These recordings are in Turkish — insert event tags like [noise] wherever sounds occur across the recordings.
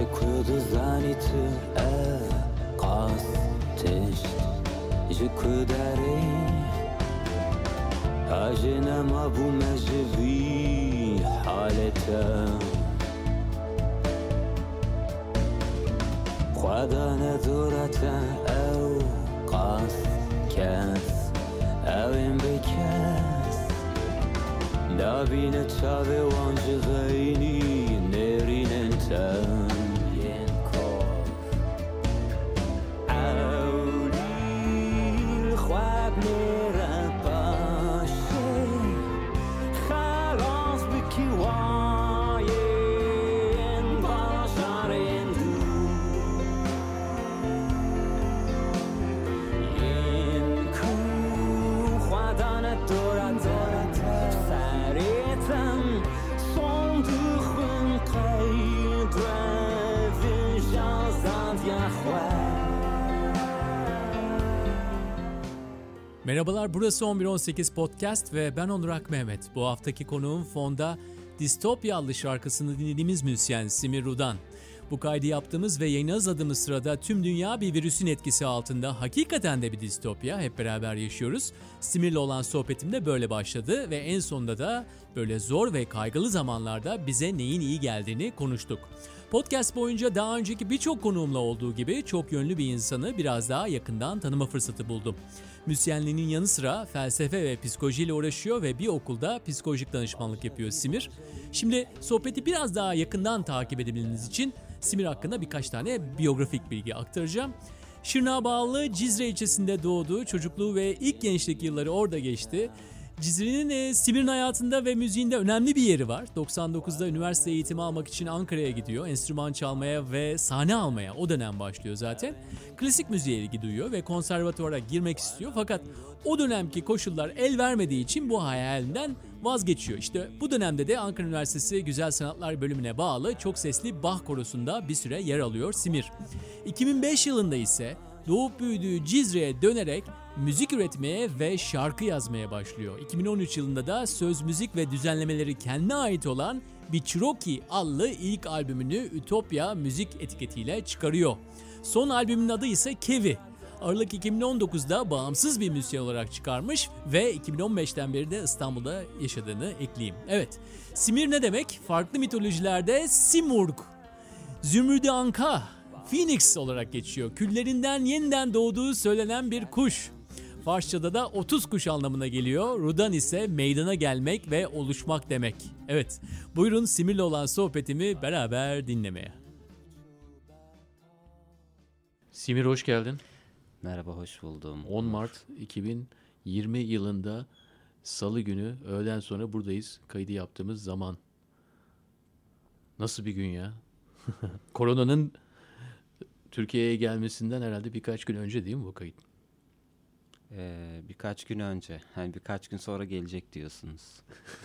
j'écoute des anité قاس تشت j'écoute d'aller أجينا ما بو مجبي حالته خدا ندارت او قاس کس او این بکس نبینه چاوه وانج غینی نرین انتن Merhabalar burası 1118 Podcast ve ben Onur Mehmet. Bu haftaki konuğum fonda Distopya adlı şarkısını dinlediğimiz müzisyen Simir Rudan. Bu kaydı yaptığımız ve yayına hazırladığımız sırada tüm dünya bir virüsün etkisi altında hakikaten de bir distopya hep beraber yaşıyoruz. Simir'le olan sohbetim de böyle başladı ve en sonunda da böyle zor ve kaygılı zamanlarda bize neyin iyi geldiğini konuştuk. Podcast boyunca daha önceki birçok konuğumla olduğu gibi çok yönlü bir insanı biraz daha yakından tanıma fırsatı buldum. Müzisyenliğinin yanı sıra felsefe ve psikolojiyle uğraşıyor ve bir okulda psikolojik danışmanlık yapıyor Simir. Şimdi sohbeti biraz daha yakından takip edebilmeniz için Simir hakkında birkaç tane biyografik bilgi aktaracağım. Şırnağa bağlı Cizre ilçesinde doğdu, çocukluğu ve ilk gençlik yılları orada geçti. Cizre'nin e, Simir'in hayatında ve müziğinde önemli bir yeri var. 99'da üniversite eğitimi almak için Ankara'ya gidiyor. Enstrüman çalmaya ve sahne almaya o dönem başlıyor zaten. Klasik müziğe ilgi duyuyor ve konservatuvara girmek istiyor. Fakat o dönemki koşullar el vermediği için bu hayalinden vazgeçiyor. İşte bu dönemde de Ankara Üniversitesi Güzel Sanatlar bölümüne bağlı çok sesli Bach korosunda bir süre yer alıyor Simir. 2005 yılında ise doğup büyüdüğü Cizre'ye dönerek müzik üretmeye ve şarkı yazmaya başlıyor. 2013 yılında da söz müzik ve düzenlemeleri kendine ait olan Bichiroki adlı ilk albümünü Ütopya müzik etiketiyle çıkarıyor. Son albümün adı ise Kevi. Aralık 2019'da bağımsız bir müzisyen olarak çıkarmış ve 2015'ten beri de İstanbul'da yaşadığını ekleyeyim. Evet, Simir ne demek? Farklı mitolojilerde Simurg, Zümrüdü Anka, Phoenix olarak geçiyor. Küllerinden yeniden doğduğu söylenen bir kuş. Farsçada da 30 kuş anlamına geliyor. Rudan ise meydana gelmek ve oluşmak demek. Evet, buyurun Simir'le olan sohbetimi beraber dinlemeye. Simir hoş geldin. Merhaba, hoş buldum. 10 Mart 2020 yılında Salı günü öğleden sonra buradayız. Kaydı yaptığımız zaman. Nasıl bir gün ya? [laughs] Koronanın Türkiye'ye gelmesinden herhalde birkaç gün önce değil mi bu kayıt? Ee, birkaç gün önce, hani birkaç gün sonra gelecek diyorsunuz.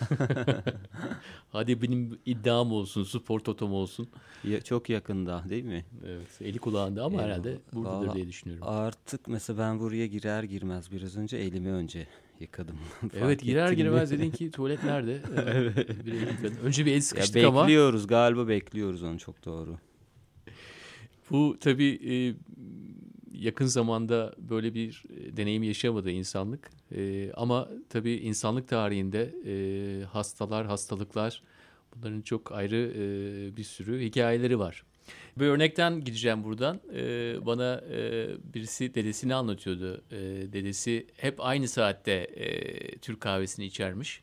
[laughs] Hadi benim iddiam olsun, spor totom olsun. Ya, çok yakında değil mi? Evet, eli kulağında ama Eyvallah. herhalde buradadır diye düşünüyorum. Artık mesela ben buraya girer girmez biraz önce elimi önce yıkadım. [laughs] Evet girer girmez dedin [laughs] ki tuvalet nerede? Evet. bir. Önce bir el Ya sıkıştık ama bekliyoruz galiba bekliyoruz onu çok doğru. Bu tabii e, yakın zamanda böyle bir e, deneyim yaşamadı insanlık. E, ama tabii insanlık tarihinde e, hastalar, hastalıklar bunların çok ayrı e, bir sürü hikayeleri var. Bir örnekten gideceğim buradan. E, bana e, birisi dedesini anlatıyordu. E, dedesi hep aynı saatte e, Türk kahvesini içermiş.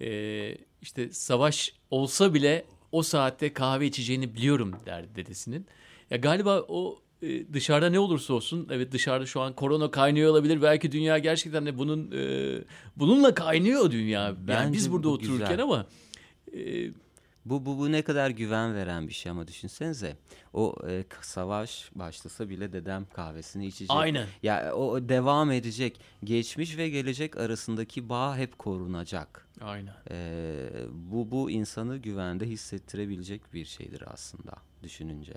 E, işte savaş olsa bile o saatte kahve içeceğini biliyorum derdi dedesinin. Ya galiba o e, dışarıda ne olursa olsun evet dışarıda şu an korona kaynıyor olabilir. Belki dünya gerçekten de bunun e, bununla kaynıyor dünya. Yani Bence biz burada bu otururken güzel. ama e, Bu, bu, bu ne kadar güven veren bir şey ama düşünsenize. O e, savaş başlasa bile dedem kahvesini içecek. Aynen. Ya o devam edecek. Geçmiş ve gelecek arasındaki bağ hep korunacak. aynen. Ee, bu bu insanı güvende hissettirebilecek bir şeydir aslında düşününce.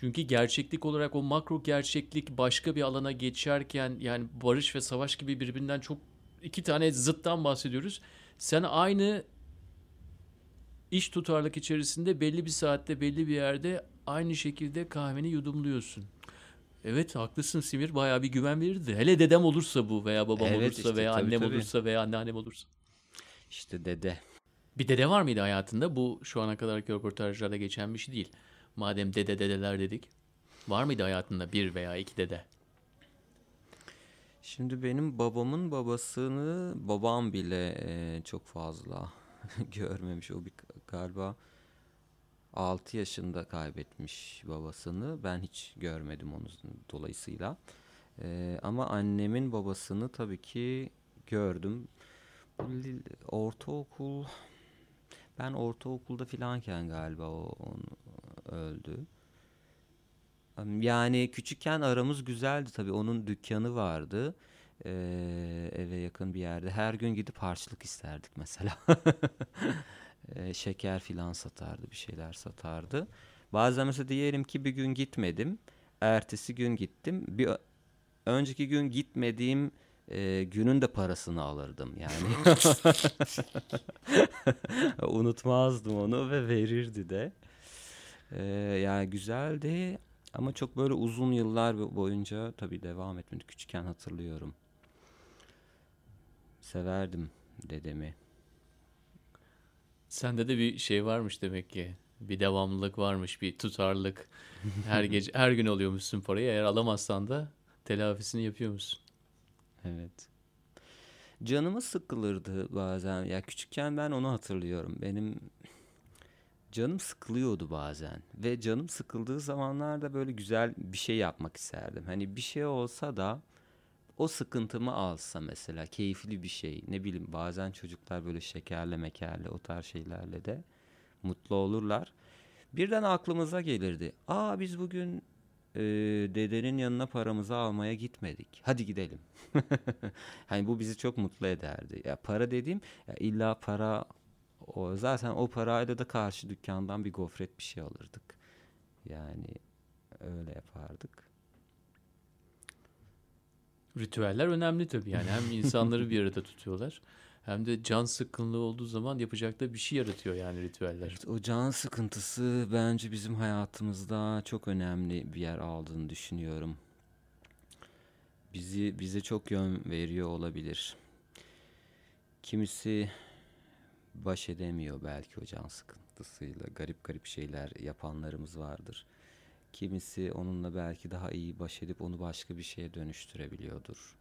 Çünkü gerçeklik olarak o makro gerçeklik başka bir alana geçerken yani barış ve savaş gibi birbirinden çok iki tane zıttan bahsediyoruz. Sen aynı iş tutarlık içerisinde belli bir saatte belli bir yerde aynı şekilde kahveni yudumluyorsun. Evet haklısın Simir bayağı bir güven verirdi. Hele dedem olursa bu veya babam Evet, olursa işte, veya tabii, annem tabii. olursa veya anneannem olursa. İşte dede. Bir dede var mıydı hayatında? Bu şu ana kadarki röportajlarda geçen bir şey değil. Madem dede dedeler dedik. Var mıydı hayatında bir veya iki dede? Şimdi benim babamın babasını babam bile e, çok fazla [laughs] görmemiş. O bir galiba 6 yaşında kaybetmiş babasını. Ben hiç görmedim onu dolayısıyla. E, ama annemin babasını tabii ki gördüm. Ortaokul ben ortaokulda filanken galiba onu öldü. Yani küçükken aramız güzeldi tabii. Onun dükkanı vardı. Ee, eve yakın bir yerde. Her gün gidip harçlık isterdik mesela. [laughs] Ee, şeker filan satardı, bir şeyler satardı. Bazen mesela diyelim ki bir gün gitmedim. Ertesi gün gittim. Bir önceki gün gitmediğim e, günün de parasını alırdım yani. [laughs] [laughs] Unutmazdım onu ve verirdi de. Ee, yani güzeldi ama çok böyle uzun yıllar bo- boyunca tabii devam etmedi. Küçükken hatırlıyorum. Severdim dedemi. Sende de bir şey varmış demek ki. Bir devamlılık varmış, bir tutarlılık. Her [laughs] gece, her gün alıyormuşsun parayı. Eğer alamazsan da telafisini yapıyormuşsun. Evet. Canımı sıkılırdı bazen. Ya küçükken ben onu hatırlıyorum. Benim canım sıkılıyordu bazen. Ve canım sıkıldığı zamanlarda böyle güzel bir şey yapmak isterdim. Hani bir şey olsa da o sıkıntımı alsa mesela keyifli bir şey. Ne bileyim bazen çocuklar böyle şekerle mekerle o tarz şeylerle de mutlu olurlar. Birden aklımıza gelirdi. Aa biz bugün e, dedenin yanına paramızı almaya gitmedik. Hadi gidelim. [laughs] hani bu bizi çok mutlu ederdi. Ya para dediğim ya illa para o zaten o parayla da karşı dükkandan bir gofret bir şey alırdık. Yani öyle yapardık. Ritüeller önemli tabii. Yani hem insanları bir arada tutuyorlar. Hem de can sıkkınlığı olduğu zaman yapacak da bir şey yaratıyor yani ritüeller. Evet, o can sıkıntısı bence bizim hayatımızda çok önemli bir yer aldığını düşünüyorum. Bizi bize çok yön veriyor olabilir. Kimisi baş edemiyor belki o can sıkıntısıyla. Garip garip şeyler yapanlarımız vardır. Kimisi onunla belki daha iyi baş edip onu başka bir şeye dönüştürebiliyordur.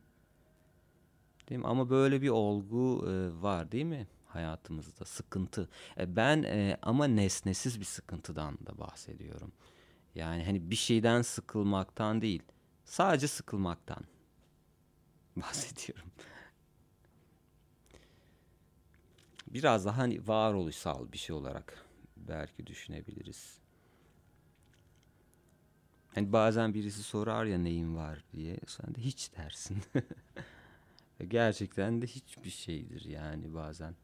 Değil mi? Ama böyle bir olgu e, var değil mi hayatımızda? Sıkıntı. E, ben e, ama nesnesiz bir sıkıntıdan da bahsediyorum. Yani hani bir şeyden sıkılmaktan değil, sadece sıkılmaktan [laughs] bahsediyorum. Biraz daha hani varoluşsal bir şey olarak belki düşünebiliriz. Hani bazen birisi sorar ya neyin var diye, sen de hiç dersin. [laughs] Gerçekten de hiçbir şeydir yani bazen.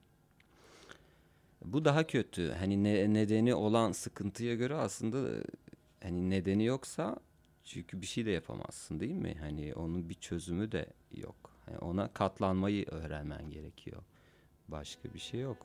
Bu daha kötü. Hani ne, nedeni olan sıkıntıya göre aslında hani nedeni yoksa çünkü bir şey de yapamazsın değil mi? Hani onun bir çözümü de yok. Hani ona katlanmayı öğrenmen gerekiyor. Başka bir şey yok.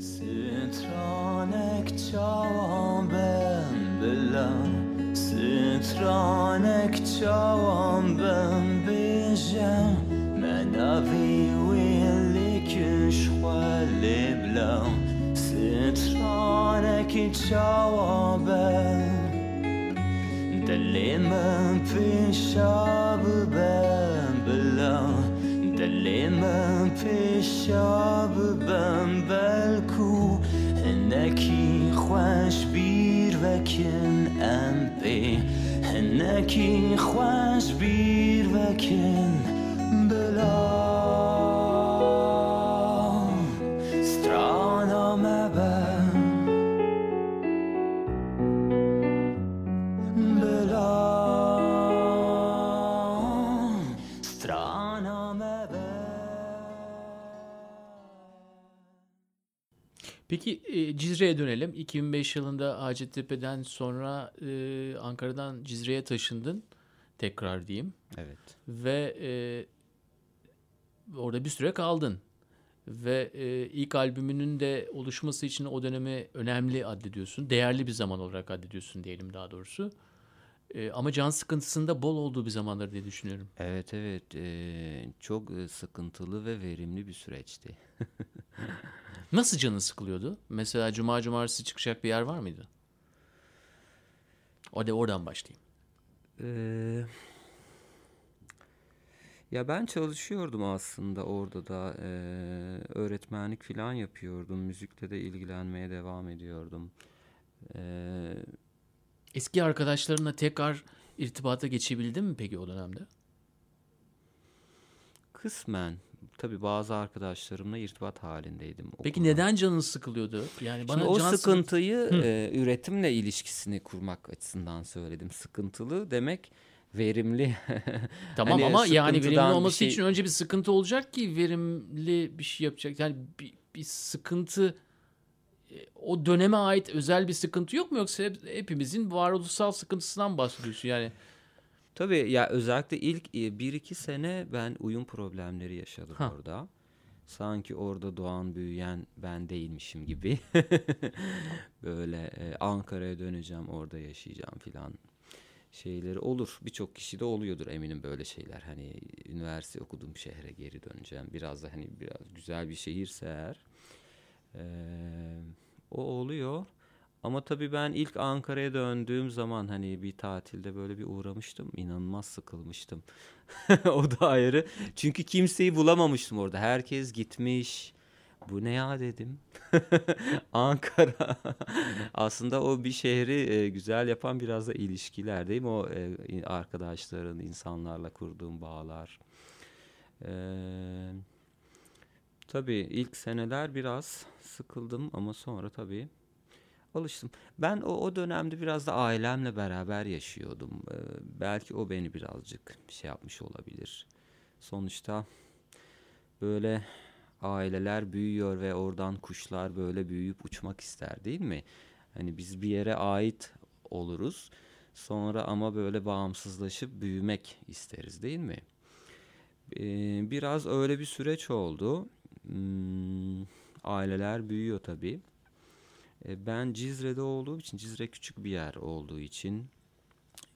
Sitrenek çavam ben bilen Sitrenek çavam ben bijem Menavi willikün şvalli blam Sitrenek çavam ben سترانك chciałam دلما في الشعب بلا دلما في الشعب بلكو هنکی خوش بیر وکن ام بی هنکی خوش بیر وکن بلا Peki e, Cizre'ye dönelim. 2005 yılında Hacettepe'den sonra e, Ankara'dan Cizre'ye taşındın. Tekrar diyeyim. Evet. Ve e, orada bir süre kaldın. Ve e, ilk albümünün de oluşması için o dönemi önemli addediyorsun. Değerli bir zaman olarak addediyorsun diyelim daha doğrusu. E, ama can sıkıntısında bol olduğu bir zamandır diye düşünüyorum. Evet evet e, çok sıkıntılı ve verimli bir süreçti. [laughs] Nasıl canı sıkılıyordu? Mesela cuma cumartesi çıkacak bir yer var mıydı? Hadi oradan başlayayım. Ee, ya ben çalışıyordum aslında orada da e, öğretmenlik falan yapıyordum. Müzikle de ilgilenmeye devam ediyordum. Ee, Eski arkadaşlarınla tekrar irtibata geçebildin mi peki o dönemde? kısmen tabii bazı arkadaşlarımla irtibat halindeydim. Peki okulda. neden canın sıkılıyordu? Yani bana Şimdi o can sıkıntı- sıkıntıyı e, üretimle ilişkisini kurmak açısından söyledim. Sıkıntılı demek verimli. Tamam [laughs] Hani ama yani verimli olması şey- için önce bir sıkıntı olacak ki verimli bir şey yapacak. Yani bir, bir sıkıntı o döneme ait özel bir sıkıntı yok mu yoksa hep- hepimizin varoluşsal sıkıntısından bahsediyorsun yani. Tabii ya özellikle ilk e, bir iki sene ben uyum problemleri yaşadım Ha. orada. Sanki orada doğan büyüyen ben değilmişim gibi. [laughs] Böyle e, Ankara'ya döneceğim orada yaşayacağım filan şeyleri olur. Birçok kişi de oluyordur eminim böyle şeyler. Hani üniversite okuduğum şehre geri döneceğim. Biraz da hani biraz güzel bir şehirse eğer. E, o oluyor. Ama tabii ben ilk Ankara'ya döndüğüm zaman hani bir tatilde böyle bir uğramıştım. İnanılmaz sıkılmıştım. [laughs] o da ayrı. Çünkü kimseyi bulamamıştım orada. Herkes gitmiş. Bu ne ya dedim. [laughs] Ankara. [laughs] Aslında o bir şehri e, güzel yapan biraz da ilişkiler değil mi? O e, arkadaşların, insanlarla kurduğum bağlar. Eee Tabii ilk seneler biraz sıkıldım ama sonra tabii alıştım. Ben o, o dönemde biraz da ailemle beraber yaşıyordum. Ee, belki o beni birazcık şey yapmış olabilir. Sonuçta böyle aileler büyüyor ve oradan kuşlar böyle büyüyüp uçmak ister değil mi? Hani biz bir yere ait oluruz. Sonra ama böyle bağımsızlaşıp büyümek isteriz değil mi? Ee, biraz öyle bir süreç oldu. Hmm, aileler büyüyor tabii. E, ben Cizre'de olduğum için, Cizre küçük bir yer olduğu için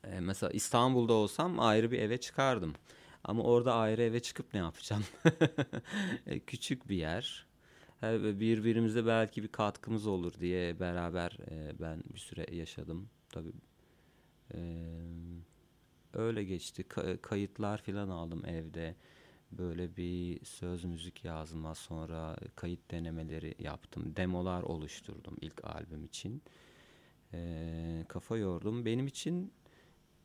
e, mesela İstanbul'da olsam ayrı bir eve çıkardım. Ama orada ayrı eve çıkıp ne yapacağım? [laughs] E, küçük bir yer. Birbirimize belki bir katkımız olur diye beraber ben bir süre yaşadım. Tabii öyle geçti. Ka- kayıtlar falan aldım evde. Böyle bir söz müzik yazma sonra kayıt denemeleri yaptım. Demolar oluşturdum ilk albüm için. Ee, kafa yordum. Benim için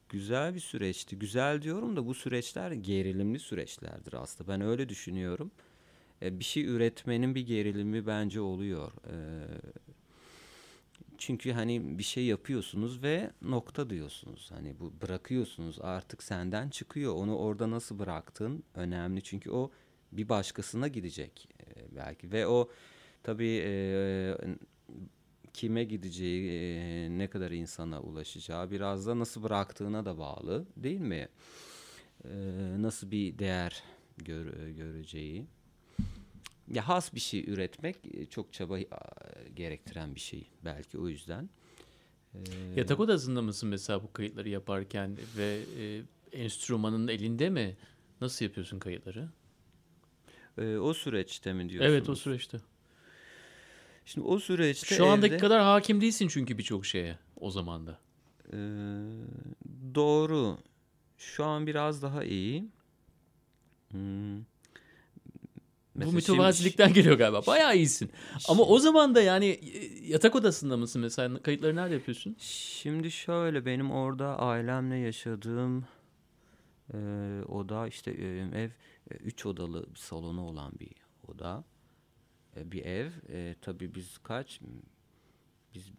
güzel bir süreçti. Güzel diyorum da bu süreçler gerilimli süreçlerdir aslında. Ben öyle düşünüyorum. Ee, bir şey üretmenin bir gerilimi bence oluyor. Ee, çünkü hani bir şey yapıyorsunuz ve nokta diyorsunuz. Hani bu bırakıyorsunuz artık senden çıkıyor. Onu orada nasıl bıraktın önemli. Çünkü o bir başkasına gidecek belki. Ve o tabii e, kime gideceği, e, ne kadar insana ulaşacağı biraz da nasıl bıraktığına da bağlı değil mi? E, nasıl bir değer gör, göreceği. Ya has bir şey üretmek e, çok çaba e, gerektiren bir şey belki o yüzden. E, Yatak odasında mısın mesela bu kayıtları yaparken ve e, enstrümanın elinde mi? Nasıl yapıyorsun kayıtları? e, o süreçte mi diyorsunuz? Evet o süreçte. Şimdi o süreçte Şu andaki evde- kadar hakim değilsin çünkü birçok şeye o zamanda. Ee, doğru. Şu an biraz daha iyi. Hmm. Bu Mesela mütevazilikten geliyor galiba. Bayağı iyisin. Ama o zaman da yani e, yatak odasında mısın mesela? Kayıtları nerede yapıyorsun? Şimdi şöyle benim orada ailemle yaşadığım e, oda işte e, ev e, üç odalı bir salonu olan bir oda. E, bir ev. E, tabii biz kaç? Biz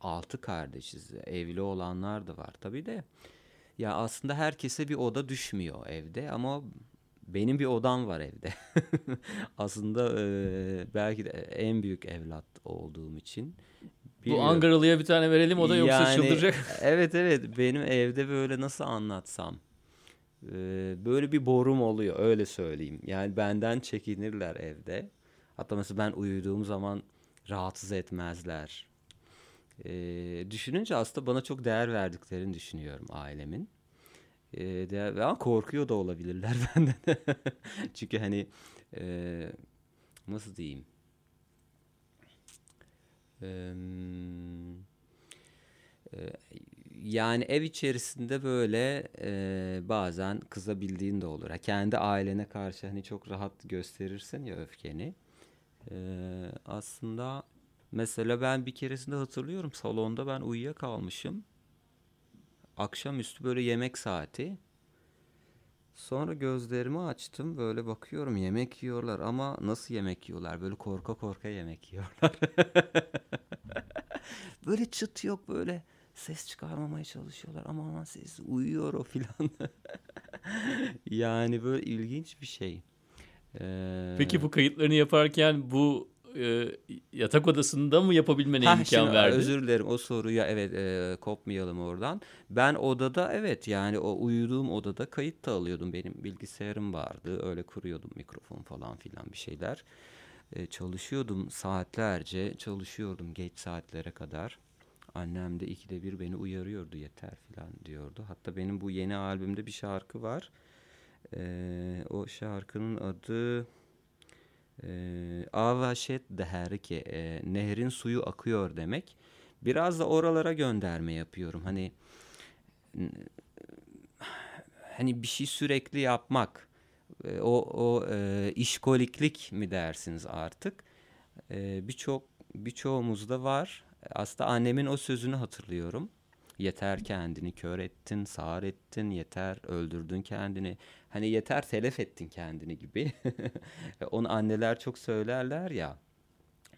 altı kardeşiz. Evli olanlar da var tabii de. Ya aslında herkese bir oda düşmüyor evde ama benim bir odam var evde. [laughs] aslında e, belki de en büyük evlat olduğum için. Bu Bilmiyorum. Ankaralı'ya bir tane verelim o da yoksa Yani, çıldıracak. [laughs] Evet evet benim evde böyle nasıl anlatsam. Ee, böyle bir borum oluyor öyle söyleyeyim. Yani benden çekinirler evde. Hatta mesela ben uyuduğum zaman rahatsız etmezler. Ee, düşününce aslında bana çok değer verdiklerini düşünüyorum ailemin. Ee, değer, ama korkuyor da olabilirler [laughs] benden. Çünkü hani e, nasıl diyeyim? E, yani ev içerisinde böyle e, bazen kızabildiğin de olur. kendi ailene karşı hani çok rahat gösterirsin ya öfkeni. E, aslında mesela ben bir keresinde hatırlıyorum salonda ben uyuyakalmışım. Akşamüstü böyle yemek saati. Sonra gözlerimi açtım böyle bakıyorum yemek yiyorlar ama nasıl yemek yiyorlar? Böyle korka korka yemek yiyorlar. [laughs] böyle çıt yok böyle ses çıkarmamaya çalışıyorlar. Ama aman ses uyuyor o filan. [laughs] yani böyle ilginç bir şey. Ee... Peki bu kayıtlarını yaparken bu e, yatak odasında mı yapabilmene ha, imkan şimdi, verdi? Özür dilerim o soruya evet e, kopmayalım oradan. Ben odada evet yani o uyuduğum odada kayıt da alıyordum. Benim bilgisayarım vardı öyle kuruyordum mikrofon falan filan bir şeyler. E, çalışıyordum saatlerce çalışıyordum geç saatlere kadar. Annem de ikide bir beni uyarıyordu yeter falan diyordu. Hatta benim bu yeni albümde bir şarkı var. Ee, o şarkının adı Avaşet Deherke e, Nehrin suyu akıyor demek. Biraz da oralara gönderme yapıyorum. Hani hani bir şey sürekli yapmak. E, o o e, işkoliklik mi dersiniz artık? E, birçok birçoğumuzda var aslında annemin o sözünü hatırlıyorum. Yeter kendini kör ettin, sağır ettin, yeter öldürdün kendini. Hani yeter telef ettin kendini gibi. [laughs] Onu anneler çok söylerler ya.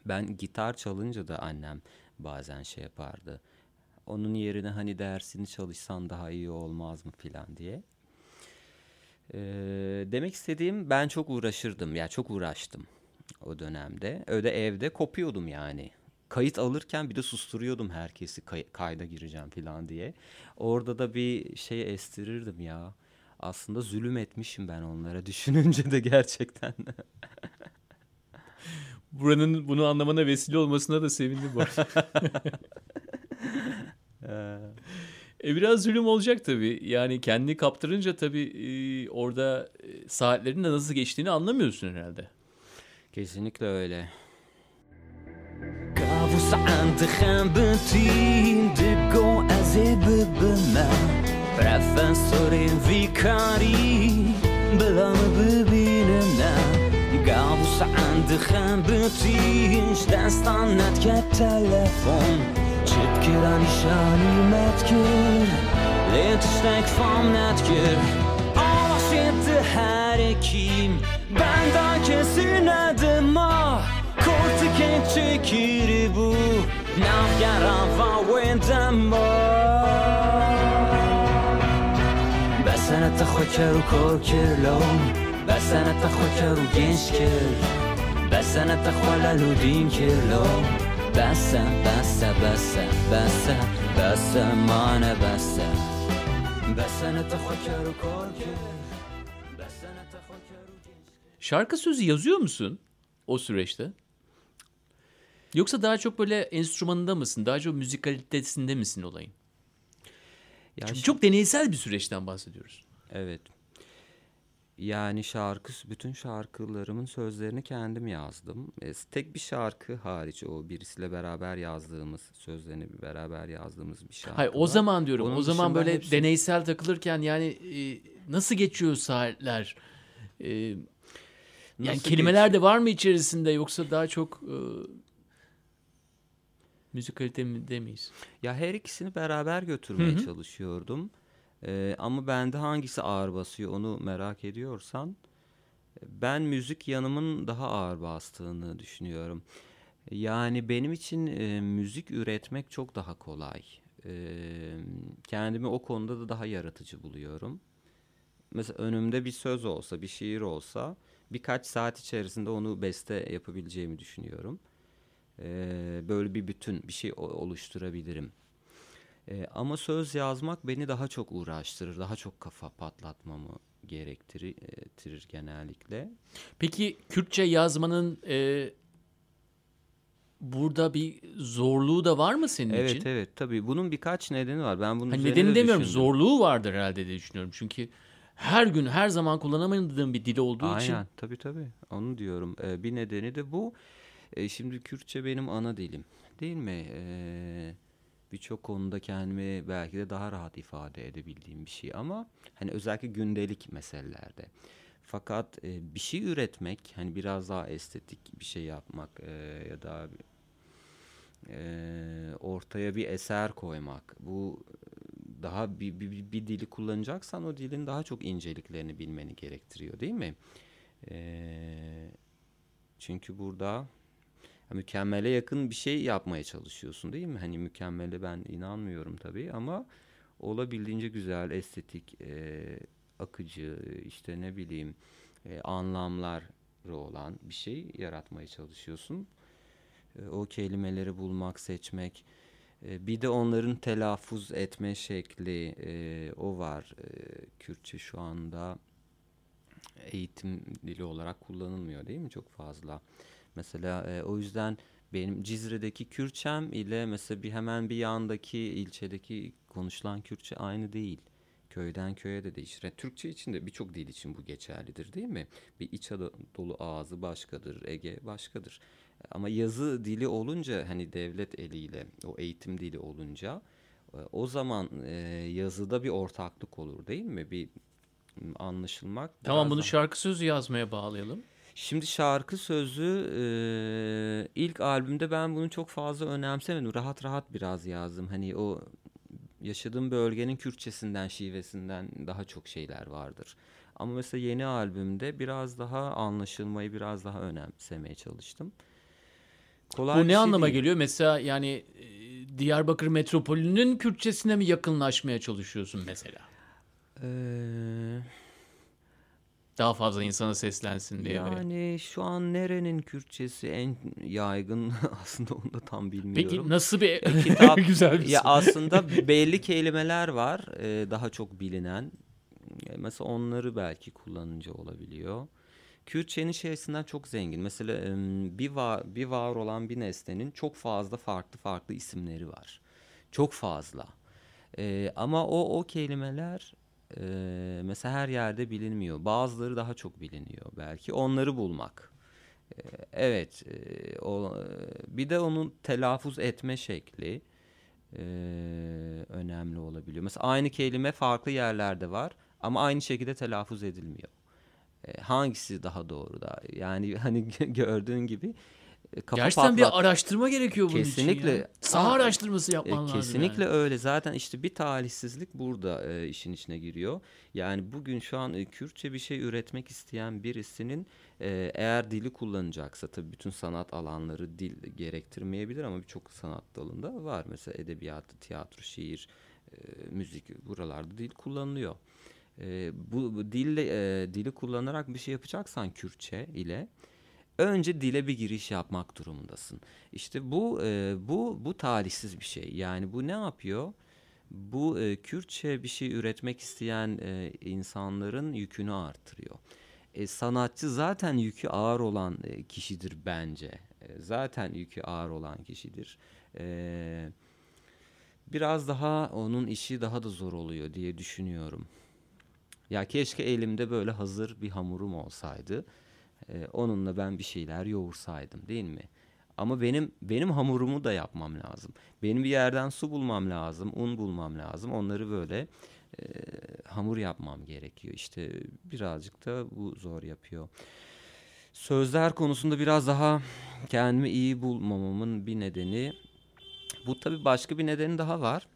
Ben gitar çalınca da annem bazen şey yapardı. Onun yerine hani dersini çalışsan daha iyi olmaz mı filan diye. Ee, demek istediğim ben çok uğraşırdım. Ya yani çok uğraştım o dönemde. Öyle evde kopuyordum yani kayıt alırken bir de susturuyordum herkesi kay- kayda gireceğim falan diye. Orada da bir şey estirirdim ya. Aslında zulüm etmişim ben onlara [laughs] düşününce de gerçekten. [laughs] Buranın bunu anlamana vesile olmasına da sevindim bu [laughs] e biraz zulüm olacak tabii. Yani kendini kaptırınca tabii e, orada e, saatlerin de nasıl geçtiğini anlamıyorsun herhalde. Kesinlikle öyle. وسعند خمبتی دگو از ببنا پروفسور ویکاری بلام ببینم نه گاو سعند خمبتیش دستان ند که تلفن چت کرانی شانی مت کر لیتشتک فام ند کر آشید هر کیم بندا کسی ندما che çekir bu Navgaran va wendamba بسنة تخوكر وكوركر لون بسنة تخوكر وجنشكر بسنة تخولا لودين كيرلون بسا بسا بسا بسا بسا مانا بسا بسنة تخوكر وكوركر بسنة تخوكر Şarkı sözü yazıyor musun o süreçte? Yoksa daha çok böyle enstrümanında mısın? Daha çok müzikalitesinde misin olayın? Ya Çünkü çok deneysel bir süreçten bahsediyoruz. Evet. Yani şarkı, bütün şarkılarımın sözlerini kendim yazdım. E, tek bir şarkı hariç o birisiyle beraber yazdığımız, sözlerini beraber yazdığımız bir şarkı Hayır o zaman diyorum. Onun o zaman böyle hepsi... deneysel takılırken yani e, nasıl geçiyor saatler? E, yani kelimeler geçiyor? de var mı içerisinde yoksa daha çok... E, müzikalite miyiz? Ya her ikisini beraber götürmeye Hı-hı. çalışıyordum. Ee, ama bende hangisi ağır basıyor onu merak ediyorsan ben müzik yanımın daha ağır bastığını düşünüyorum. Yani benim için e, müzik üretmek çok daha kolay. E, kendimi o konuda da daha yaratıcı buluyorum. Mesela önümde bir söz olsa, bir şiir olsa birkaç saat içerisinde onu beste yapabileceğimi düşünüyorum e, böyle bir bütün bir şey oluşturabilirim. E, ama söz yazmak beni daha çok uğraştırır, daha çok kafa patlatmamı gerektirir genellikle. Peki Kürtçe yazmanın e, burada bir zorluğu da var mı senin evet, için? Evet evet tabii bunun birkaç nedeni var. Ben bunun hani nedeni de demiyorum düşündüm. zorluğu vardır herhalde diye düşünüyorum. Çünkü her gün her zaman kullanamadığım bir dil olduğu Aynen, için. Aynen tabii tabii onu diyorum. Ee, bir nedeni de bu. Ee, şimdi Kürtçe benim ana dilim değil mi? Ee, Birçok konuda kendimi belki de daha rahat ifade edebildiğim bir şey ama hani özellikle gündelik meselelerde. Fakat e, bir şey üretmek hani biraz daha estetik bir şey yapmak e, ya da e, ortaya bir eser koymak bu daha bir, bir, bir dili kullanacaksan o dilin daha çok inceliklerini bilmeni gerektiriyor değil mi? E, çünkü burada mükemmele yakın bir şey yapmaya çalışıyorsun değil mi? Hani mükemmele ben inanmıyorum tabii ama olabildiğince güzel, estetik, e, akıcı, işte ne bileyim e, anlamlar olan bir şey yaratmaya çalışıyorsun. E, o kelimeleri bulmak, seçmek. E, bir de onların telaffuz etme şekli e, o var. E, Kürtçe şu anda eğitim dili olarak kullanılmıyor değil mi çok fazla? Mesela e, o yüzden benim Cizre'deki Kürtçem ile mesela bir hemen bir yandaki ilçedeki konuşulan Kürtçe aynı değil. Köyden köye de değişir. Yani Türkçe için de birçok dil için bu geçerlidir değil mi? Bir İç Anadolu ağzı başkadır, Ege başkadır. Ama yazı dili olunca hani devlet eliyle o eğitim dili olunca e, o zaman e, yazıda bir ortaklık olur değil mi? Bir anlaşılmak. Tamam bunu şarkı sözü yazmaya bağlayalım. Şimdi şarkı sözü e, ilk albümde ben bunu çok fazla önemsemedim. Rahat rahat biraz yazdım. Hani o yaşadığım bölgenin Kürtçesinden, şivesinden daha çok şeyler vardır. Ama mesela yeni albümde biraz daha anlaşılmayı biraz daha önemsemeye çalıştım. Kolay Bu ne şey anlama değil. geliyor? Mesela yani Diyarbakır metropolünün Kürtçesine mi yakınlaşmaya çalışıyorsun mesela? Eee daha fazla insana seslensin diye. Yani şu an nerenin Kürtçesi en yaygın [laughs] aslında onu da tam bilmiyorum. Peki nasıl bir [laughs] kitap? [laughs] Güzel bir Ya aslında belli kelimeler var e, daha çok bilinen. E, mesela onları belki kullanınca olabiliyor. Kürtçenin şeysinden çok zengin. Mesela bir var, bir var olan bir nesnenin çok fazla farklı farklı isimleri var. Çok fazla. Ee, ama o o kelimeler e, mesela her yerde bilinmiyor. Bazıları daha çok biliniyor belki. Onları bulmak. E, evet. E, o, bir de onun telaffuz etme şekli e, önemli olabiliyor. Mesela aynı kelime farklı yerlerde var ama aynı şekilde telaffuz edilmiyor. E, hangisi daha doğru da? Yani [laughs] hani gördüğün gibi kafa Gerçekten patlat. bir araştırma gerekiyor bunun kesinlikle, için. Ya. Saha araştırması yapman e, lazım. Kesinlikle yani. öyle. Zaten işte bir talihsizlik burada e, işin içine giriyor. Yani bugün şu an e, Kürtçe bir şey üretmek isteyen birisinin e, eğer dili kullanacaksa tabii bütün sanat alanları dil gerektirmeyebilir ama birçok sanat dalında var. Mesela edebiyat, tiyatro, şiir, e, müzik buralarda dil kullanılıyor. E, bu, bu dille e, dili kullanarak bir şey yapacaksan Kürtçe ile önce dile bir giriş yapmak durumundasın. İşte bu e, bu bu talihsiz bir şey. Yani bu ne yapıyor? Bu e, Kürtçe bir şey üretmek isteyen e, insanların yükünü artırıyor. E, sanatçı zaten yükü ağır olan e, kişidir bence. E, zaten yükü ağır olan kişidir. E, biraz daha onun işi daha da zor oluyor diye düşünüyorum. Ya keşke elimde böyle hazır bir hamurum olsaydı e, onunla ben bir şeyler yoğursaydım değil mi? Ama benim benim hamurumu da yapmam lazım. Benim bir yerden su bulmam lazım, un bulmam lazım. Onları böyle e, hamur yapmam gerekiyor. İşte birazcık da bu zor yapıyor. Sözler konusunda biraz daha kendimi iyi bulmamamın bir nedeni bu tabii başka bir nedeni daha var.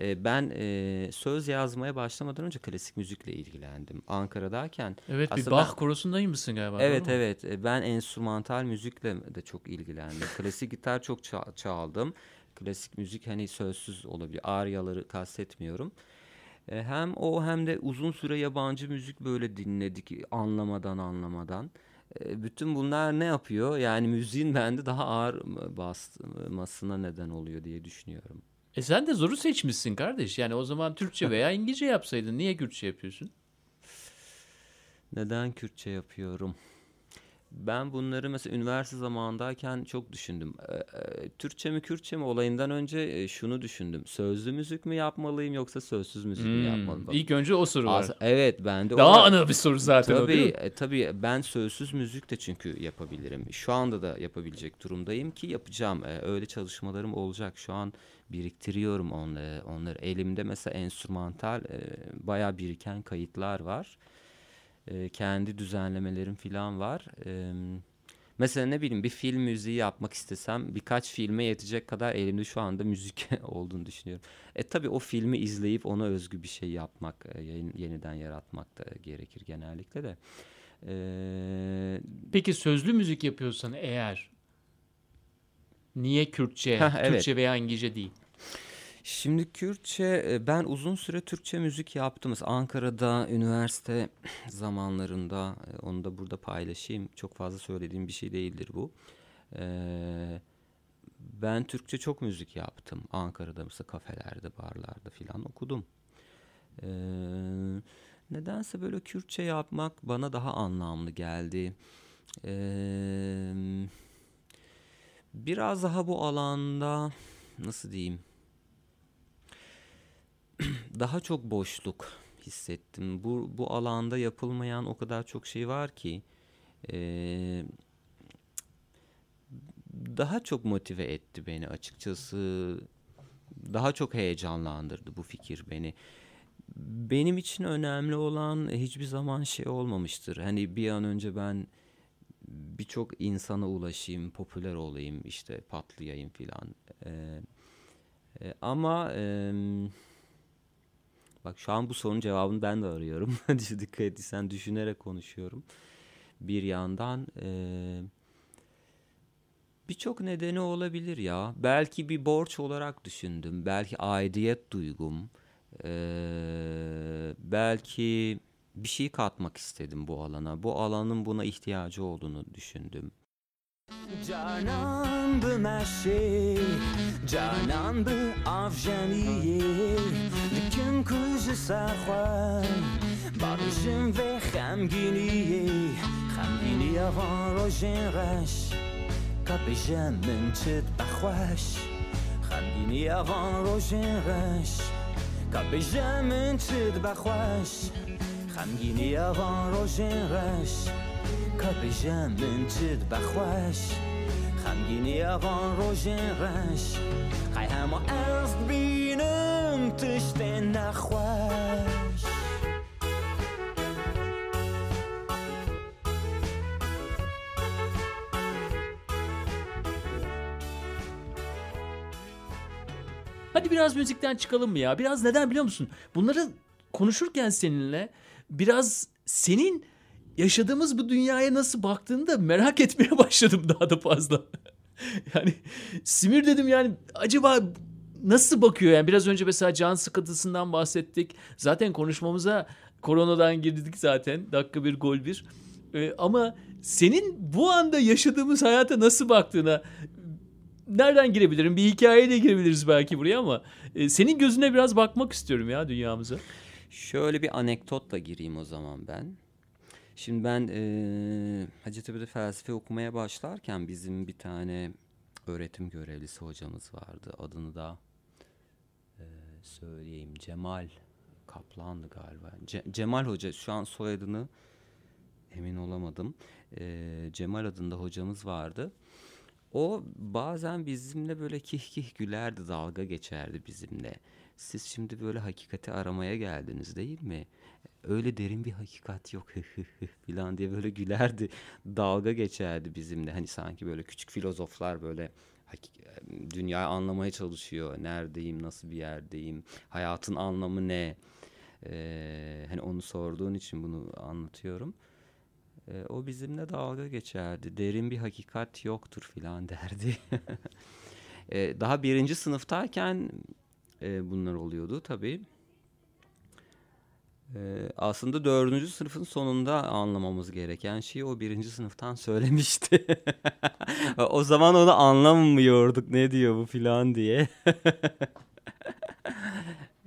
E, ben e, söz yazmaya başlamadan önce klasik müzikle ilgilendim. Ankara'dayken. Evet bir Bach ben, korosundaymışsın galiba. Evet evet ben enstrümantal müzikle de çok ilgilendim. klasik gitar çok çaldım. Klasik müzik hani sözsüz olabilir. Aryaları kastetmiyorum. E, hem o hem de uzun süre yabancı müzik böyle dinledik anlamadan anlamadan. Bütün bunlar ne yapıyor? Yani müziğin bende daha ağır basmasına neden oluyor diye düşünüyorum. E sen de zoru seçmişsin kardeş. Yani o zaman Türkçe [laughs] veya İngilizce yapsaydın. Niye Kürtçe yapıyorsun? Neden Kürtçe yapıyorum? Ben bunları mesela üniversite zamanındayken çok düşündüm. Ee, Türkçe mi Kürtçe mi olayından önce şunu düşündüm. Sözlü müzik mi yapmalıyım yoksa sözsüz müzik hmm. mi yapmalıyım? İlk önce o soru var. As- evet bende Daha o ana bir soru zaten tabii, o değil mi? E, tabii ben sözsüz müzik de çünkü yapabilirim. Şu anda da yapabilecek durumdayım ki yapacağım. Öyle çalışmalarım olacak. Şu an biriktiriyorum onları. onları. Elimde mesela enstrümantal e, bayağı biriken kayıtlar var e, kendi düzenlemelerim falan var. E, mesela ne bileyim bir film müziği yapmak istesem birkaç filme yetecek kadar elimde şu anda müzik [laughs] olduğunu düşünüyorum. E tabii o filmi izleyip ona özgü bir şey yapmak, e, yeniden yaratmak da gerekir genellikle de. Ee, Peki sözlü müzik yapıyorsan eğer niye Kürtçe, Heh, evet. Türkçe veya İngilizce değil? Şimdi Kürtçe e, ben uzun süre Türkçe müzik yaptım. Ankara'da üniversite [clears throat] zamanlarında e, onu da burada paylaşayım. Çok fazla söylediğim bir şey değildir bu. E, ben Türkçe çok müzik yaptım. Ankara'da mesela kafelerde, barlarda filan okudum. Nedense böyle Kürtçe yapmak bana daha anlamlı geldi. Biraz daha bu alanda nasıl diyeyim [clears throat] daha çok boşluk hissettim. Bu, bu alanda yapılmayan o kadar çok şey var ki e, daha çok motive etti beni açıkçası. Daha çok heyecanlandırdı bu fikir beni. Benim için önemli olan hiçbir zaman şey olmamıştır. Hani bir an önce ben birçok insana ulaşayım, popüler olayım, işte patlayayım filan. Ee, ama e, Bak şu an bu sorunun cevabını ben de arıyorum. [laughs] Dikkat ettiysen düşünerek konuşuyorum. Bir yandan e, birçok nedeni olabilir ya. Belki bir borç olarak düşündüm. Belki aidiyet duygum. E, belki bir şey katmak istedim bu alana. Bu alanın buna ihtiyacı olduğunu düşündüm. Canandı her şey, canandı avjaniye. میشه سرخوان با روشن و خمگینی خمگینی آوان روشن رش کپیشن من چت بخوش خمگینی آوان روشن رش کپیشن من چت بخوش خمگینی آوان روشن رش کپیشن من چت بخوش خمگینی آوان روشن رش خیلی همه از بینه. تشت نخوش Hadi biraz müzikten çıkalım mı ya? Biraz neden biliyor musun? Bunları konuşurken seninle biraz senin yaşadığımız bu dünyaya nasıl baktığını da merak etmeye [laughs] başladım daha da fazla. [laughs] yani Simir dedim yani acaba nasıl bakıyor yani biraz önce mesela can sıkıntısından bahsettik. Zaten konuşmamıza koronadan girdik zaten dakika bir gol bir. Ee, ama senin bu anda yaşadığımız hayata nasıl baktığına nereden girebilirim? Bir hikayeyle girebiliriz belki buraya ama e, senin gözüne biraz bakmak istiyorum ya dünyamıza. Şöyle bir anekdotla gireyim o zaman ben. Şimdi ben e, Hacettepe'de felsefe okumaya başlarken bizim bir tane öğretim görevlisi hocamız vardı. Adını da söyleyeyim. Cemal Kaplan'dı galiba. Ce, Cemal Hoca şu an soyadını emin olamadım. E, Cemal adında hocamız vardı. O bazen bizimle böyle kih kih gülerdi, dalga geçerdi bizimle. Siz şimdi böyle hakikati aramaya geldiniz değil mi? öyle derin bir hakikat yok falan diye böyle gülerdi. Dalga geçerdi bizimle. Hani sanki böyle küçük filozoflar böyle dünyayı anlamaya çalışıyor. Neredeyim, nasıl bir yerdeyim, hayatın anlamı ne? Ee, hani onu sorduğun için bunu anlatıyorum. Ee, o bizimle dalga geçerdi. Derin bir hakikat yoktur filan [laughs] derdi. ee, daha birinci sınıftayken e, bunlar oluyordu tabii. Ee, aslında dördüncü sınıfın sonunda anlamamız gereken şeyi o birinci sınıftan söylemişti. [laughs] o zaman onu anlamıyorduk ne diyor bu filan diye. [laughs]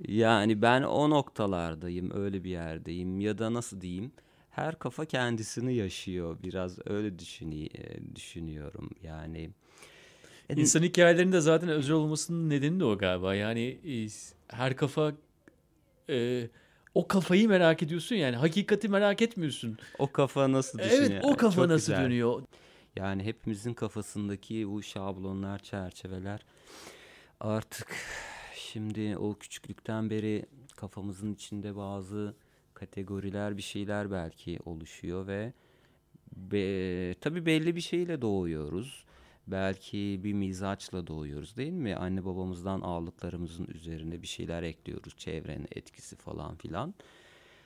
Yani ben o noktalardayım, öyle bir yerdeyim ya da nasıl diyeyim? Her kafa kendisini yaşıyor. Biraz öyle düşünü düşünüyorum. Yani İnsan hikayelerinde zaten özel olmasının nedeni de o galiba. Yani e, her kafa e, o kafayı merak ediyorsun yani hakikati merak etmiyorsun. O kafa nasıl düşünüyor? Evet o kafa Çok nasıl güzel. dönüyor? Yani hepimizin kafasındaki bu şablonlar, çerçeveler artık şimdi o küçüklükten beri kafamızın içinde bazı kategoriler, bir şeyler belki oluşuyor ve be, tabii belli bir şeyle doğuyoruz. Belki bir mizaçla doğuyoruz değil mi? Anne babamızdan aldıklarımızın üzerine bir şeyler ekliyoruz. Çevrenin etkisi falan filan.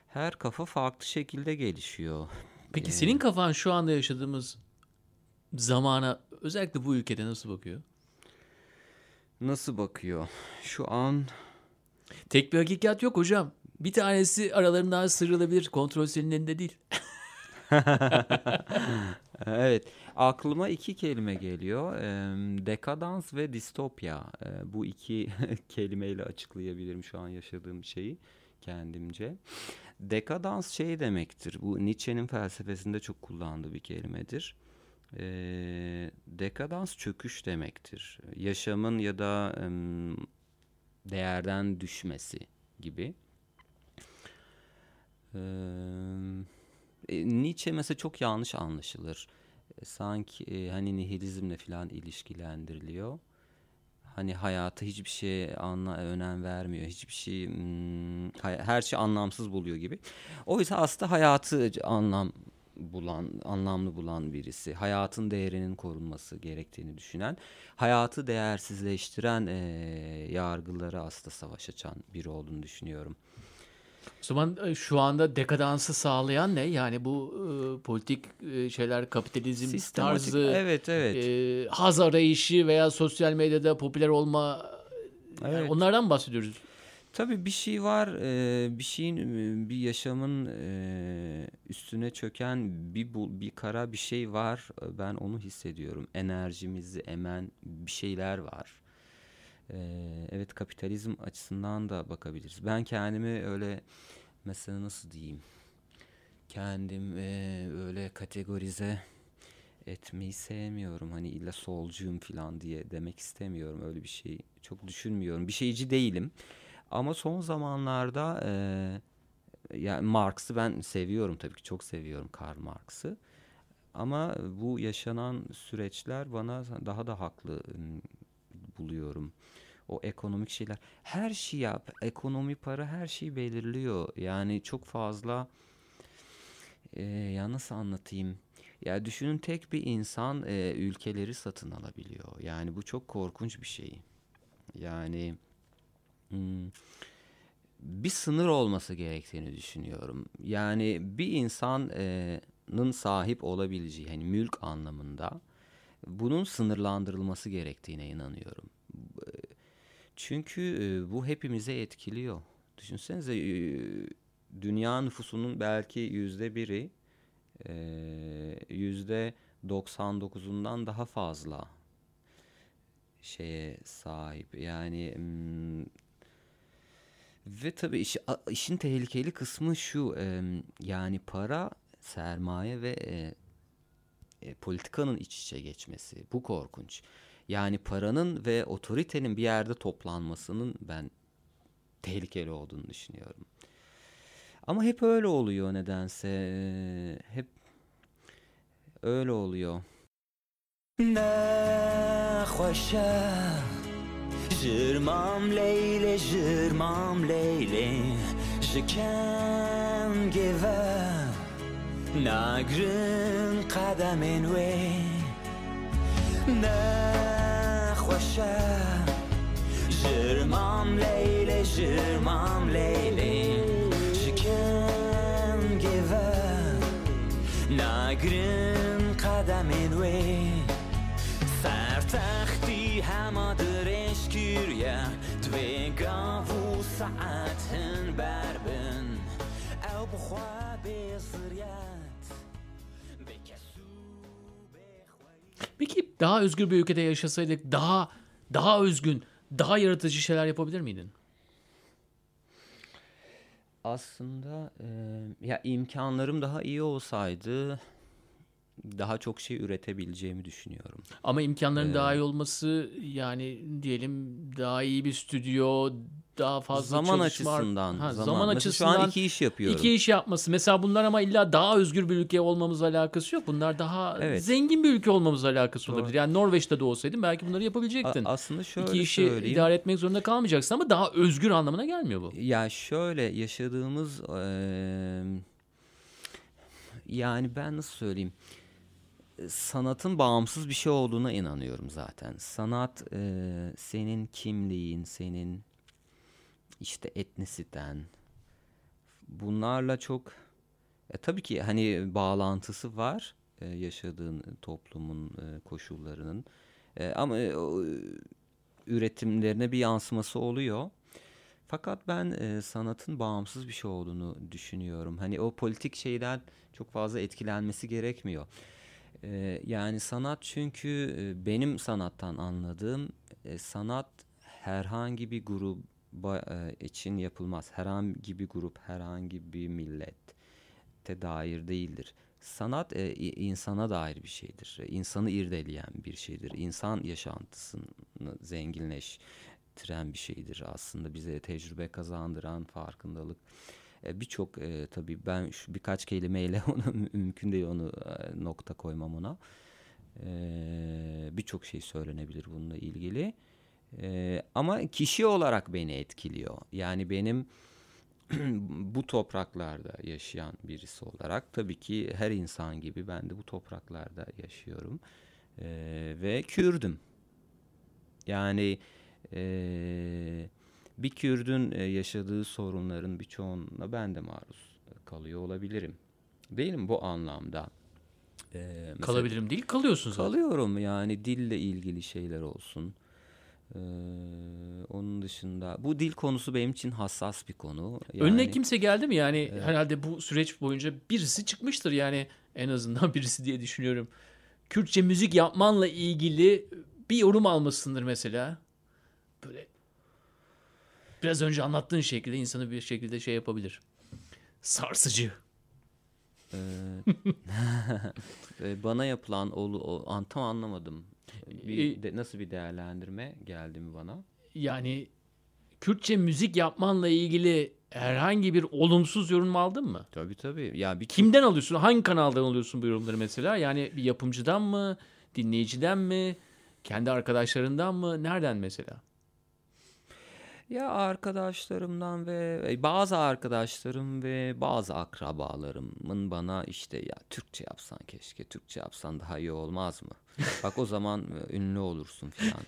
Her kafa farklı şekilde gelişiyor. Peki senin kafan şu anda yaşadığımız zamana özellikle bu ülkede nasıl bakıyor? Nasıl bakıyor? Şu an Tek bir hakikat yok hocam. Bir tanesi aralarından sıyrılabilir. Kontrol senin elinde değil. [laughs] [laughs] evet aklıma iki kelime geliyor. Dekadans ve distopya. E, bu iki [laughs] kelimeyle açıklayabilirim şu an yaşadığım şeyi kendimce. Dekadans şey demektir. Bu Nietzsche'nin felsefesinde çok kullandığı bir kelimedir. E, dekadans çöküş demektir. Yaşamın ya da em, değerden düşmesi gibi. Eee e, Nietzsche mesela çok yanlış anlaşılır. E, sanki e, hani nihilizmle falan ilişkilendiriliyor. Hani hayatı hiçbir şeye anla, önem vermiyor. Hiçbir şey hmm, her şey anlamsız buluyor gibi. Oysa aslında hayatı anlam bulan, anlamlı bulan birisi. Hayatın değerinin korunması gerektiğini düşünen, hayatı değersizleştiren e, yargıları aslında savaş açan biri olduğunu düşünüyorum. O zaman e, şu anda dekadansı sağlayan ne? Yani bu e, politik e, şeyler kapitalizm Sistematik, tarzı evet evet. e, haz arayışı veya sosyal medyada popüler olma yani Evet. onlardan mı bahsediyoruz? Tabii bir şey var, e, bir şeyin, e, bir yaşamın üstüne çöken bir bu, bir kara bir şey var. Ben onu hissediyorum. Enerjimizi emen bir şeyler var. E, evet kapitalizm açısından da bakabiliriz. Ben kendimi öyle mesela nasıl diyeyim? Kendim e, öyle kategorize etmeyi sevmiyorum. Hani illa solcuyum falan diye demek istemiyorum. Öyle bir şey çok düşünmüyorum. Bir şeyci değilim. Ama son zamanlarda e, yani Marx'ı ben seviyorum tabii ki çok seviyorum Karl Marx'ı. Ama bu yaşanan süreçler bana daha da haklı buluyorum. O ekonomik şeyler. Her şey yap. Ekonomi, para her şeyi belirliyor. Yani çok fazla e, ya nasıl anlatayım? Ya düşünün tek bir insan e, ülkeleri satın alabiliyor. Yani bu çok korkunç bir şey. Yani hmm, bir sınır olması gerektiğini düşünüyorum. Yani bir insanın sahip olabileceği hani mülk anlamında bunun sınırlandırılması gerektiğine inanıyorum. Çünkü e, bu hepimize etkiliyor. Düşünsenize e, dünya nüfusunun belki yüzde biri e, yüzde 99'undan daha fazla şeye sahip. Yani mm, ve tabii iş, işin tehlikeli kısmı şu yani para, sermaye ve e, e, politikanın iç içe geçmesi. Bu korkunç. Yani paranın ve otoritenin bir yerde toplanmasının ben tehlikeli olduğunu düşünüyorum. Ama hep öyle oluyor nedense. Ee, Hep öyle oluyor. نخوشه ژرمام لیله ژرمام لیله شکم گوه نگرن قدم نوی نخوشه ژرمام لیله ژرمام لیله شکم گوه نگرن قدم نوی سرتختی همه درش کیریه دوی گاو ساعتن Peki daha özgür bir ülkede yaşasaydık daha daha özgün, daha yaratıcı şeyler yapabilir miydin? Aslında e, ya imkanlarım daha iyi olsaydı daha çok şey üretebileceğimi düşünüyorum. Ama imkanların daha iyi olması yani diyelim daha iyi bir stüdyo, daha fazla zaman çalışma açısından, Ha, zaman, zaman Mesela açısından şu an iki iş yapıyorum. iki iş yapması. Mesela bunlar ama illa daha özgür bir ülke olmamızla alakası yok. Bunlar daha Evet. zengin bir ülke olmamızla alakası Doğru. olabilir. Yani Norveç'te de olsaydın belki bunları yapabilecektin. A- aslında şöyle İki işi söyleyeyim. idare etmek zorunda kalmayacaksın ama daha özgür anlamına gelmiyor bu. Ya şöyle yaşadığımız eee, yani ben nasıl söyleyeyim sanatın bağımsız bir şey olduğuna inanıyorum zaten. Sanat eee, senin kimliğin, senin işte etnisiten bunlarla çok e, tabii ki hani bağlantısı var e, yaşadığın toplumun e, koşullarının E, ama e, o, e, üretimlerine bir yansıması oluyor. Fakat ben e, sanatın bağımsız bir şey olduğunu düşünüyorum. Hani o politik şeyden çok fazla etkilenmesi gerekmiyor. E, yani sanat çünkü e, benim sanattan anladığım e, sanat herhangi bir gruba e, için yapılmaz. Herhangi bir grup, herhangi bir millete dair değildir. Sanat e, insana dair bir şeydir. İnsanı irdeleyen bir şeydir. İnsan yaşantısını zenginleştiren bir şeydir aslında. Bize tecrübe kazandıran farkındalık. E, Birçok e, tabii ben şu birkaç kelimeyle [laughs] onu mümkün değil onu e, nokta koymam ona. E, Birçok şey söylenebilir bununla ilgili. E, ama kişi olarak beni etkiliyor. Yani benim [clears throat] bu topraklarda yaşayan birisi olarak tabii ki her insan gibi ben de bu topraklarda yaşıyorum E, ve Kürdüm. Yani e, bir Kürdün e, yaşadığı sorunların birçoğuna ben de maruz kalıyor olabilirim. Değil mi bu anlamda? E, mesela- Kalabilirim değil, kalıyorsun zaten. Kalıyorum yani dille ilgili şeyler olsun. Ee, onun dışında bu dil konusu benim için hassas bir konu. Önüne Yani- kimse geldi mi? Yani herhalde bu süreç boyunca birisi çıkmıştır yani en azından [laughs] birisi diye düşünüyorum. Kürtçe müzik yapmanla ilgili bir yorum almasındır mesela. Böyle biraz önce anlattığın şekilde insanı bir şekilde şey yapabilir. Sarsıcı. Ee, [laughs] e, bana yapılan o, o an tam anlamadım. Bir, Ee, de, nasıl bir değerlendirme geldi mi bana? Yani Kürtçe müzik yapmanla ilgili herhangi bir olumsuz yorum aldın mı? Tabii tabii. Ya bir Kimden alıyorsun? Hangi kanaldan alıyorsun bu yorumları mesela? Yani bir yapımcıdan mı? Dinleyiciden mi? Kendi arkadaşlarından mı? Nereden mesela? Ya arkadaşlarımdan ve e, bazı arkadaşlarım ve bazı akrabalarımın bana işte ya Türkçe yapsan keşke Türkçe yapsan daha iyi olmaz mı? Bak o zaman e, ünlü olursun filan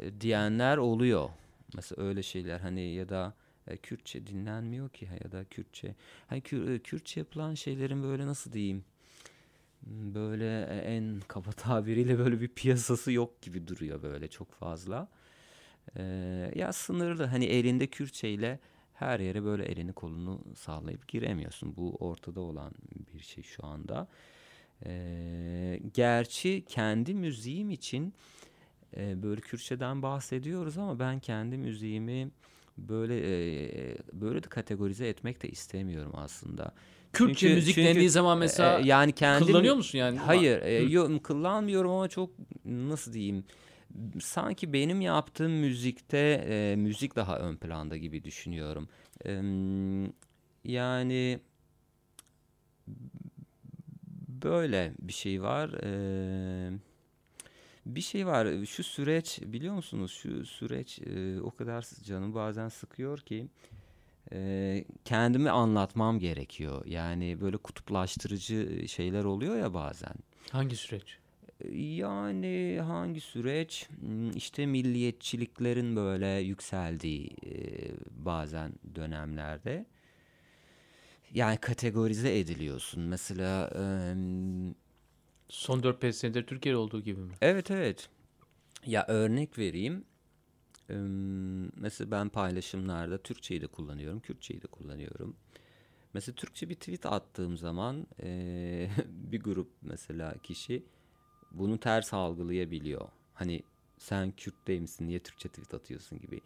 e, diyenler oluyor. Mesela öyle şeyler hani ya da Kürtçe dinlenmiyor ki ya da Kürtçe hani Kür- Kürtçe yapılan şeylerin böyle nasıl diyeyim m, böyle en kaba [laughs] tabiriyle böyle bir piyasası yok gibi duruyor böyle çok fazla. Ee, ya sınırlı hani elinde kürçeyle her yere böyle elini kolunu sallayıp giremiyorsun. Bu ortada olan bir şey şu anda. Ee, gerçi kendi müziğim için e, böyle Kürtçeden bahsediyoruz ama ben kendi müziğimi böyle e, böyle de kategorize etmek de istemiyorum aslında. Kürtçe Çünkü- müzik çünkü, dendiği zaman mesela e, yani kendi kullanıyor musun yani? Hayır, e, yok kullanmıyorum ama çok nasıl diyeyim? Sanki benim yaptığım müzikte e, müzik daha ön planda gibi düşünüyorum. Em, yani böyle bir şey var. E, bir şey var. Şu süreç biliyor musunuz? Şu süreç e, o kadar canım bazen sıkıyor ki e, kendimi anlatmam gerekiyor. Yani böyle kutuplaştırıcı şeyler oluyor ya bazen. Hangi süreç? Yani hangi süreç? Hmm, İşte milliyetçiliklerin böyle yükseldiği e, bazen dönemlerde. Yani kategorize ediliyorsun. Mesela Son 4-5 senedir Türkiye'de olduğu gibi mi? Evet evet. Ya örnek vereyim. Mesela ben paylaşımlarda Türkçeyi de kullanıyorum, Kürtçeyi de kullanıyorum. Mesela Türkçe bir tweet attığım zaman [laughs] bir grup mesela kişi bunu ters algılayabiliyor. Hani sen Kürt değil misin, niye Türkçe tweet atıyorsun gibi.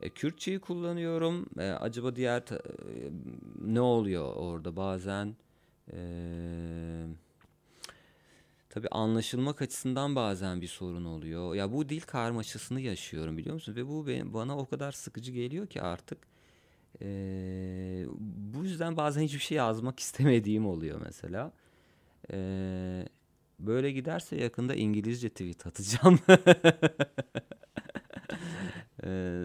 E, Kürtçeyi kullanıyorum. E, acaba diğer e, ne oluyor orada bazen? E, tabii anlaşılmak açısından bazen bir sorun oluyor. Ya bu dil karmaşasını yaşıyorum biliyor musun? Ve bu benim, bana o kadar sıkıcı geliyor ki artık. E, bu yüzden bazen hiçbir şey yazmak istemediğim oluyor mesela. E, böyle giderse yakında İngilizce tweet atacağım. [laughs] e,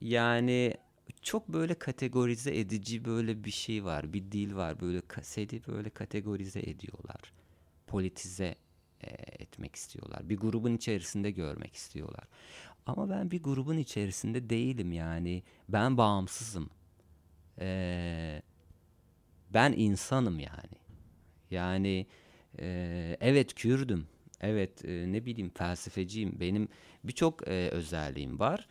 yani çok böyle kategorize edici böyle bir şey var. Bir dil var. Böyle seni böyle kategorize ediyorlar. Politize e, etmek istiyorlar. Bir grubun içerisinde görmek istiyorlar. Ama ben bir grubun içerisinde değilim yani. Ben bağımsızım. Ee, ben insanım yani. Yani e, evet Kürdüm. Evet e, ne bileyim felsefeciyim. Benim birçok e, özelliğim var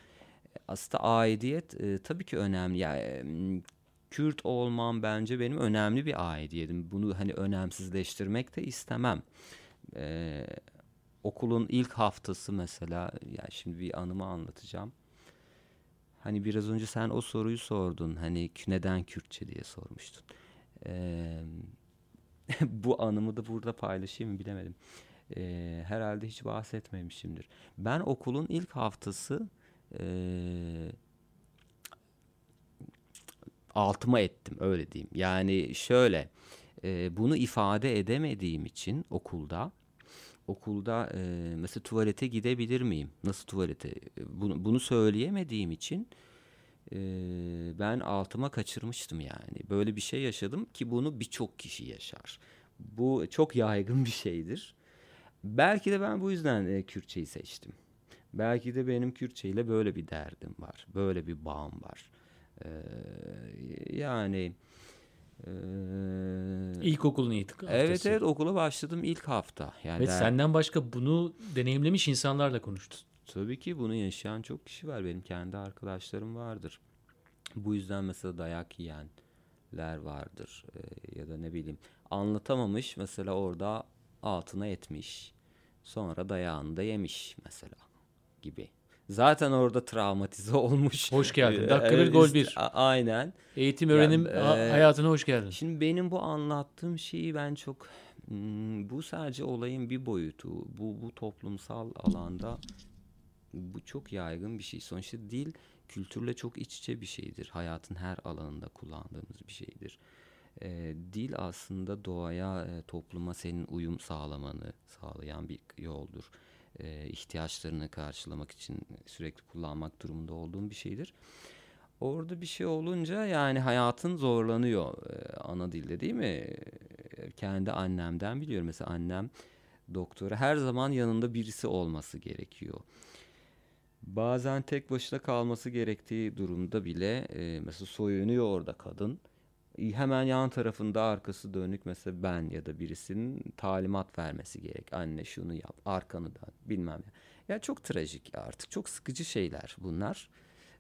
aslında aidiyet e, tabii ki önemli. Yani Kürt olmam bence benim önemli bir aidiyetim. Bunu hani önemsizleştirmek de istemem. Ee, okulun ilk haftası mesela, yani şimdi bir anımı anlatacağım. Hani biraz önce sen o soruyu sordun. Hani neden Kürtçe diye sormuştun. Ee, [laughs] bu anımı da burada paylaşayım bilemedim. Ee, herhalde hiç bahsetmemişimdir. Ben okulun ilk haftası e, altıma ettim öyle diyeyim. Yani şöyle e, bunu ifade edemediğim için okulda okulda e, mesela tuvalete gidebilir miyim? Nasıl tuvalete? Bunu, bunu söyleyemediğim için e, ben altıma kaçırmıştım yani. Böyle bir şey yaşadım ki bunu birçok kişi yaşar. Bu çok yaygın bir şeydir. Belki de ben bu yüzden e, Kürtçeyi seçtim. Belki de benim Kürtçe ile böyle bir derdim var. Böyle bir bağım var. Ee, yani e, İlkokulun ilk haftası. Evet evet okula başladım ilk hafta. Yani Ve der... senden başka bunu deneyimlemiş insanlarla konuştun. Tabii ki bunu yaşayan çok kişi var. Benim kendi arkadaşlarım vardır. Bu yüzden mesela dayak yiyenler vardır. Ee, ya da ne bileyim anlatamamış mesela orada altına etmiş. Sonra dayağını da yemiş mesela gibi. Zaten orada travmatize [laughs] olmuş. Hoş geldin. Dakika bir gol bir. Aynen. Eğitim öğrenim yani, e, hayatına hoş geldin. Şimdi benim bu anlattığım şeyi ben çok hmm, bu sadece olayın bir boyutu. Bu bu toplumsal alanda bu çok yaygın bir şey. Sonuçta dil kültürle çok iç içe bir şeydir. Hayatın her alanında kullandığımız bir şeydir. E, dil aslında doğaya, e, topluma senin uyum sağlamanı sağlayan bir yoldur e, ihtiyaçlarını karşılamak için sürekli kullanmak durumunda olduğum bir şeydir. Orada bir şey olunca yani hayatın zorlanıyor e, ana dilde değil mi? E, kendi annemden biliyorum. Mesela annem doktora her zaman yanında birisi olması gerekiyor. Bazen tek başına kalması gerektiği durumda bile e, mesela soyunuyor orada kadın hemen yan tarafında arkası dönük mesela ben ya da birisinin talimat vermesi gerek. Anne şunu yap, arkanı dön, bilmem ne. Ya çok trajik artık, çok sıkıcı şeyler bunlar.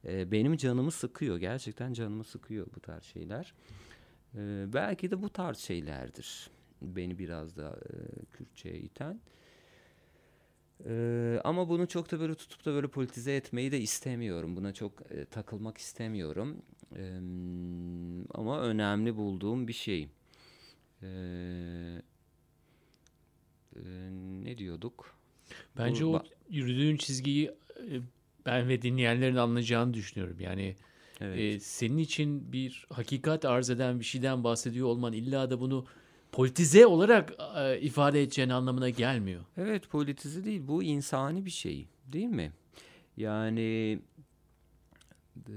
Ee, benim canımı sıkıyor, gerçekten canımı sıkıyor bu tarz şeyler. Ee, belki de bu tarz şeylerdir beni biraz da e, Kürtçe'ye iten. Ee, ama bunu çok da böyle tutup da böyle politize etmeyi de istemiyorum. Buna çok e, takılmak istemiyorum. Ee, ama önemli bulduğum bir şey. Ee, e, ne diyorduk? Bence Bu, o yürüdüğün çizgiyi e, ben ve dinleyenlerin anlayacağını düşünüyorum. Yani evet. e, senin için bir hakikat arz eden bir şeyden bahsediyor olman illa da bunu politize olarak e, ifade edeceğin anlamına gelmiyor. Evet politize değil bu insani bir şey değil mi? Yani e,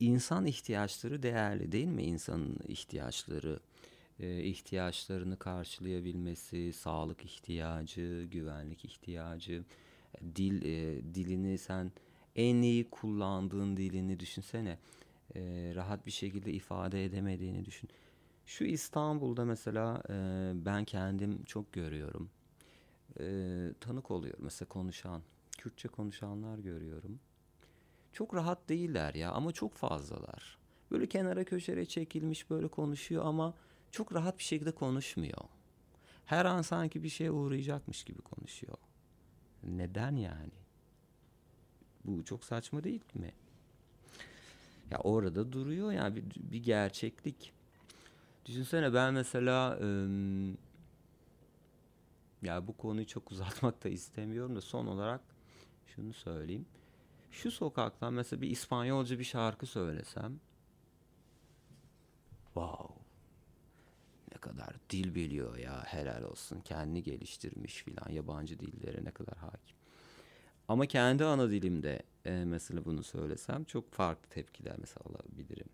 insan ihtiyaçları değerli değil mi? İnsanın ihtiyaçları, e, ihtiyaçlarını karşılayabilmesi, sağlık ihtiyacı, güvenlik ihtiyacı, dil e, dilini sen en iyi kullandığın dilini düşünsene. E, rahat bir şekilde ifade edemediğini düşün. Şu İstanbul'da mesela e, ben kendim çok görüyorum. E, tanık oluyorum mesela konuşan, Kürtçe konuşanlar görüyorum çok rahat değiller ya ama çok fazlalar. Böyle kenara köşere çekilmiş böyle konuşuyor ama çok rahat bir şekilde konuşmuyor. Her an sanki bir şeye uğrayacakmış gibi konuşuyor. Neden yani? Bu çok saçma değil mi? Ya orada duruyor yani bir, bir gerçeklik. Düşünsene ben mesela ya bu konuyu çok [laughs] uzatmak da istemiyorum da son olarak şunu söyleyeyim. Şu sokaktan mesela bir İspanyolca bir şarkı söylesem wow ne kadar dil biliyor ya helal olsun kendini geliştirmiş filan yabancı dillere ne kadar hakim. Ama kendi ana dilimde mesela bunu söylesem çok farklı tepkiler mesela alabilirim.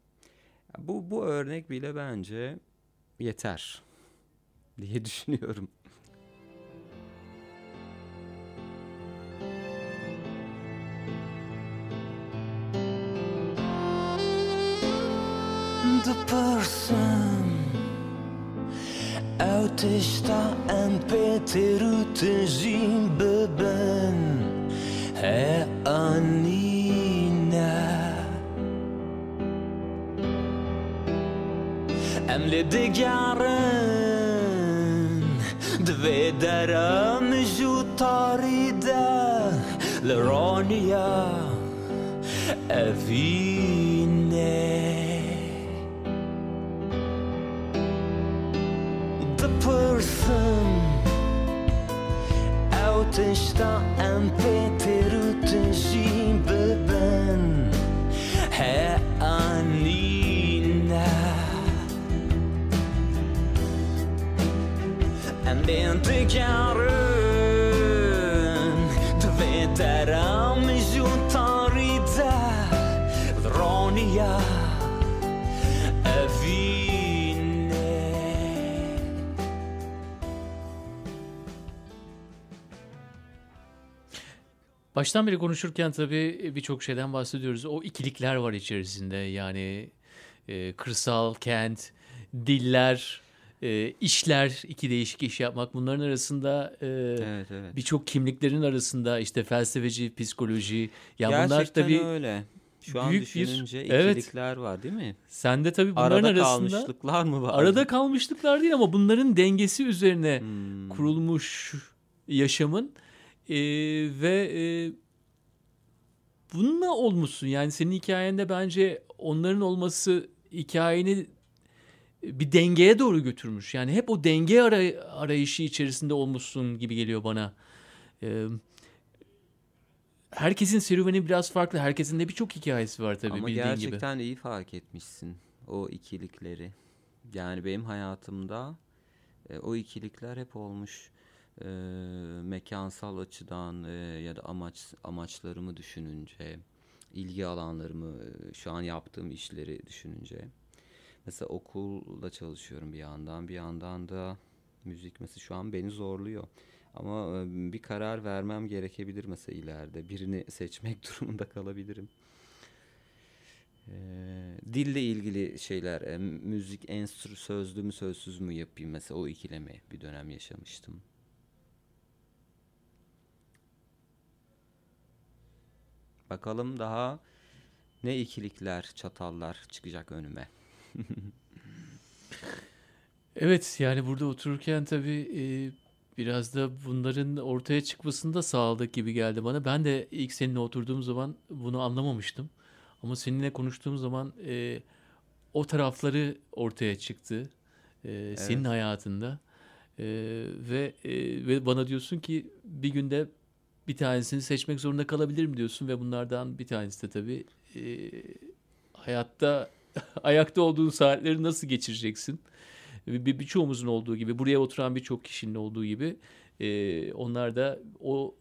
Bu, bu örnek bile bence yeter diye [laughs] düşünüyorum. The person Autista en peterutejin beben He anina Emle digaren Dve daram jutarida Leronia Evine The person Out está en En inte garen Dve daram jutarida Dronia Evine Baştan beri konuşurken tabii birçok şeyden bahsediyoruz. O ikilikler var içerisinde. Yani e, kırsal, kent, diller, e, işler, iki değişik iş yapmak. Bunların arasında e, Evet evet. birçok kimliklerin arasında işte felsefeci, psikoloji. Ya bunlar Gerçekten tabii öyle. Şu an büyük bir- düşününce evet. ikilikler var değil mi? sende tabii bunların Arada arasında kalmışlıklar mı var? arada kalmışlıklar değil ama bunların dengesi üzerine Hmm. kurulmuş yaşamın e, ve e, bununla olmuşsun. Yani senin hikayende bence onların olması hikayeni bir dengeye doğru götürmüş. Yani hep o denge aray- arayışı içerisinde olmuşsun gibi geliyor bana. E, herkesin serüveni biraz farklı. Herkesin de birçok hikayesi var tabii Ama bildiğin gibi. gerçekten iyi fark etmişsin o ikilikleri. Yani benim hayatımda e, o ikilikler hep olmuş. E, mekansal açıdan e, ya da amaç amaçlarımı düşününce, ilgi alanlarımı, e, şu an yaptığım işleri düşününce. Mesela okulda çalışıyorum bir yandan, bir yandan da müzik mesela şu an beni zorluyor. Ama e, bir karar vermem gerekebilir mesela ileride. Birini seçmek [laughs] durumunda kalabilirim. Ee, dille ilgili şeyler, e, müzik enstrü sözlü mü sözsüz mü yapayım mesela o ikilemi bir dönem yaşamıştım. Bakalım daha ne ikilikler, çatallar çıkacak önüme. Evet yani burada otururken tabii e, biraz da bunların ortaya çıkmasını da sağladık gibi geldi bana. Ben de ilk seninle oturduğum zaman bunu anlamamıştım. Ama seninle konuştuğum zaman e, o tarafları ortaya çıktı e, senin hayatında. E, ve e, ve bana diyorsun ki bir günde bir tanesini seçmek zorunda kalabilirim diyorsun ve bunlardan bir tanesi de tabii e, hayatta [laughs] ayakta olduğun saatleri nasıl geçireceksin? Bir, bir- birçoğumuzun olduğu gibi, buraya oturan birçok kişinin olduğu gibi e, onlar da o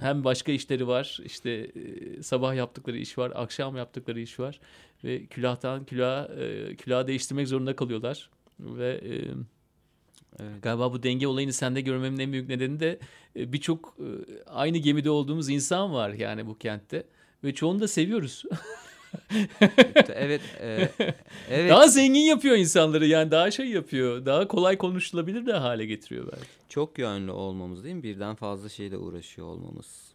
hem başka işleri var, işte e, sabah yaptıkları iş var, akşam yaptıkları iş var ve külahtan külaha, e, külahı değiştirmek zorunda kalıyorlar ve e, Evet. Galiba bu denge olayını sende görmemin en büyük nedeni de e, birçok e, aynı gemide olduğumuz insan var yani bu kentte ve çoğunu da seviyoruz. [laughs] [laughs] evet, e, evet. Daha zengin yapıyor insanları yani daha şey yapıyor. Daha kolay konuşulabilir de hale getiriyor belki. Çok yönlü olmamız değil mi? Birden fazla şeyle uğraşıyor olmamız.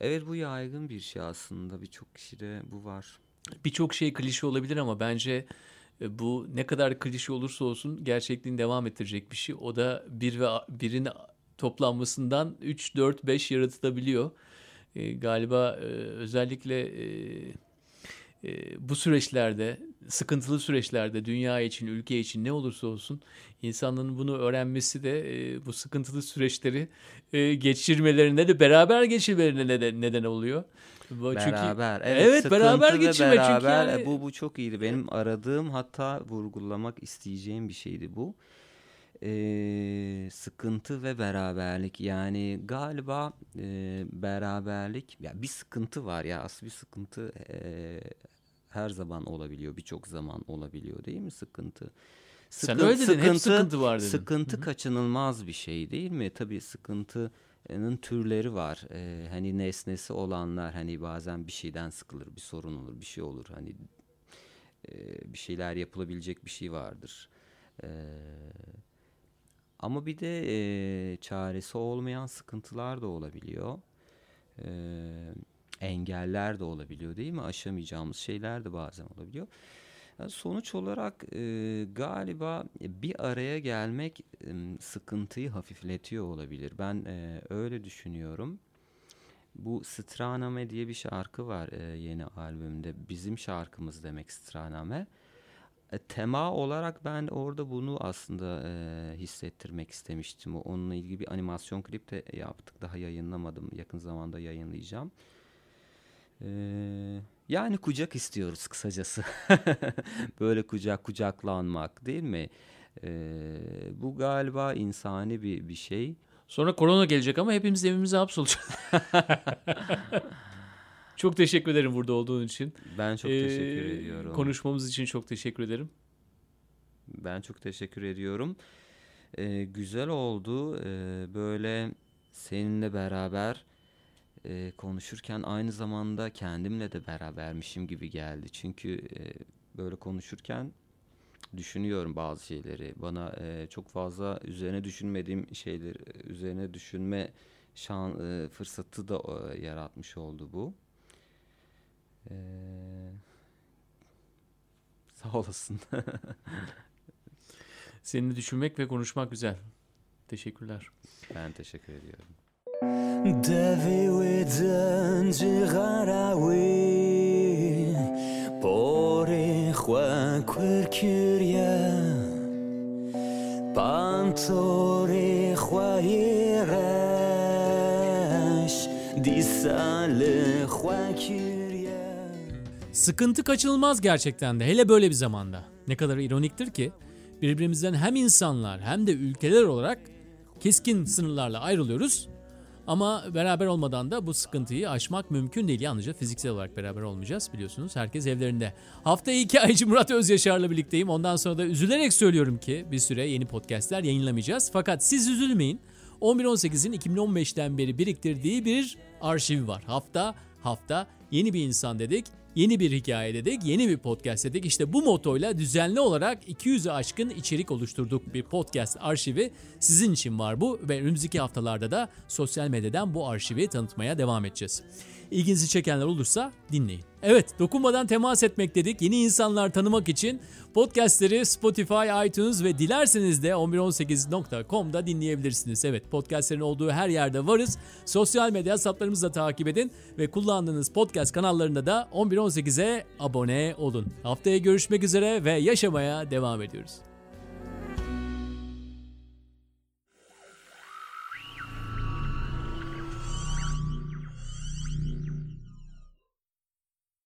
Evet bu yaygın bir şey aslında. Birçok kişide bu var. Birçok şey klişe olabilir ama bence e, bu ne kadar klişe olursa olsun gerçekliğini devam ettirecek bir şey. O da bir ve birin toplanmasından 3, 4, 5 yaratılabiliyor. E, galiba e, özellikle e, e, bu süreçlerde, sıkıntılı süreçlerde dünya için, ülke için ne olursa olsun insanların bunu öğrenmesi de e, bu sıkıntılı süreçleri e, geçirmelerine de beraber geçirmelerine neden, neden oluyor. Beraber. Çünkü, Evet, evet beraber geçirme çünkü beraber. yani- E, Bu, bu çok iyiydi. Benim aradığım hatta vurgulamak isteyeceğim bir şeydi bu. Ee, sıkıntı ve beraberlik. Yani galiba e, beraberlik ya bir sıkıntı var ya aslında bir sıkıntı e, her zaman olabiliyor. Birçok zaman olabiliyor değil mi sıkıntı? Sen Sıkın- öyle dedin, hep sıkıntı var dedin. Sıkıntı kaçınılmaz bir şey değil mi? Tabii sıkıntının türleri var. Ee, hani nesnesi olanlar hani bazen bir şeyden sıkılır, bir sorun olur, bir şey olur. Hani e, bir şeyler yapılabilecek bir şey vardır. Ee, ama bir de e, çaresi olmayan sıkıntılar da olabiliyor. Ee, engeller de olabiliyor değil mi? Aşamayacağımız şeyler de bazen olabiliyor. Sonuç olarak e, galiba bir araya gelmek e, sıkıntıyı hafifletiyor olabilir. Ben e, öyle düşünüyorum. Bu Straname diye bir şarkı var e, yeni albümde. Bizim şarkımız demek Straname. E, tema olarak ben orada bunu aslında e, hissettirmek istemiştim. Onunla ilgili bir animasyon klip de yaptık. Daha yayınlamadım. Yakın zamanda yayınlayacağım. Ee, yani kucak istiyoruz kısacası. [laughs] Böyle kucak kucaklanmak değil mi? Ee, bu galiba insani bir bir şey. Sonra korona gelecek ama hepimiz evimize hapsolacağız. [laughs] çok teşekkür ederim burada olduğun için. Ben çok Ee, teşekkür ediyorum. Konuşmamız için çok teşekkür ederim. Ben çok teşekkür ediyorum. Ee, güzel oldu. Ee, böyle seninle beraber e, konuşurken aynı zamanda kendimle de berabermişim gibi geldi. Çünkü e, böyle konuşurken düşünüyorum bazı şeyleri. Bana e, çok fazla üzerine düşünmediğim şeyler, üzerine düşünme şan, e, fırsatı da e, yaratmış oldu bu. Ee, [laughs] sağ olasın. [laughs] Seninle düşünmek ve konuşmak güzel. Teşekkürler. ben teşekkür ediyorum. Devi wedyn jigarawi Bore chwa kwirkyria Pantore chwa irash Disale chwa kyria Sıkıntı kaçınılmaz gerçekten de hele böyle bir zamanda. Ne kadar ironiktir ki birbirimizden hem insanlar hem de ülkeler olarak keskin sınırlarla ayrılıyoruz. Ama beraber olmadan da bu sıkıntıyı aşmak mümkün değil. Yalnızca fiziksel olarak beraber olmayacağız biliyorsunuz. Herkes evlerinde. Hafta iki aycı Murat Özyaşar'la birlikteyim. Ondan sonra da üzülerek söylüyorum ki bir süre yeni podcastler yayınlamayacağız. Fakat siz üzülmeyin. 11-18'in 2015'ten beri biriktirdiği bir arşivi var. Hafta hafta yeni bir insan dedik. Yeni bir hikaye dedik, yeni bir podcast dedik. İşte bu motoyla düzenli olarak 200'ü aşkın içerik oluşturduk bir podcast arşivi. Sizin için var bu ve önümüzdeki haftalarda da sosyal medyadan bu arşivi tanıtmaya devam edeceğiz. İlginizi çekenler olursa dinleyin. Evet, dokunmadan temas etmek dedik. Yeni insanlar tanımak için podcastleri Spotify, iTunes ve dilerseniz de 1118.com'da dinleyebilirsiniz. Evet, podcastlerin olduğu her yerde varız. Sosyal medya hesaplarımızı da takip edin ve kullandığınız podcast kanallarında da 1118'e abone olun. Haftaya görüşmek üzere ve yaşamaya devam ediyoruz.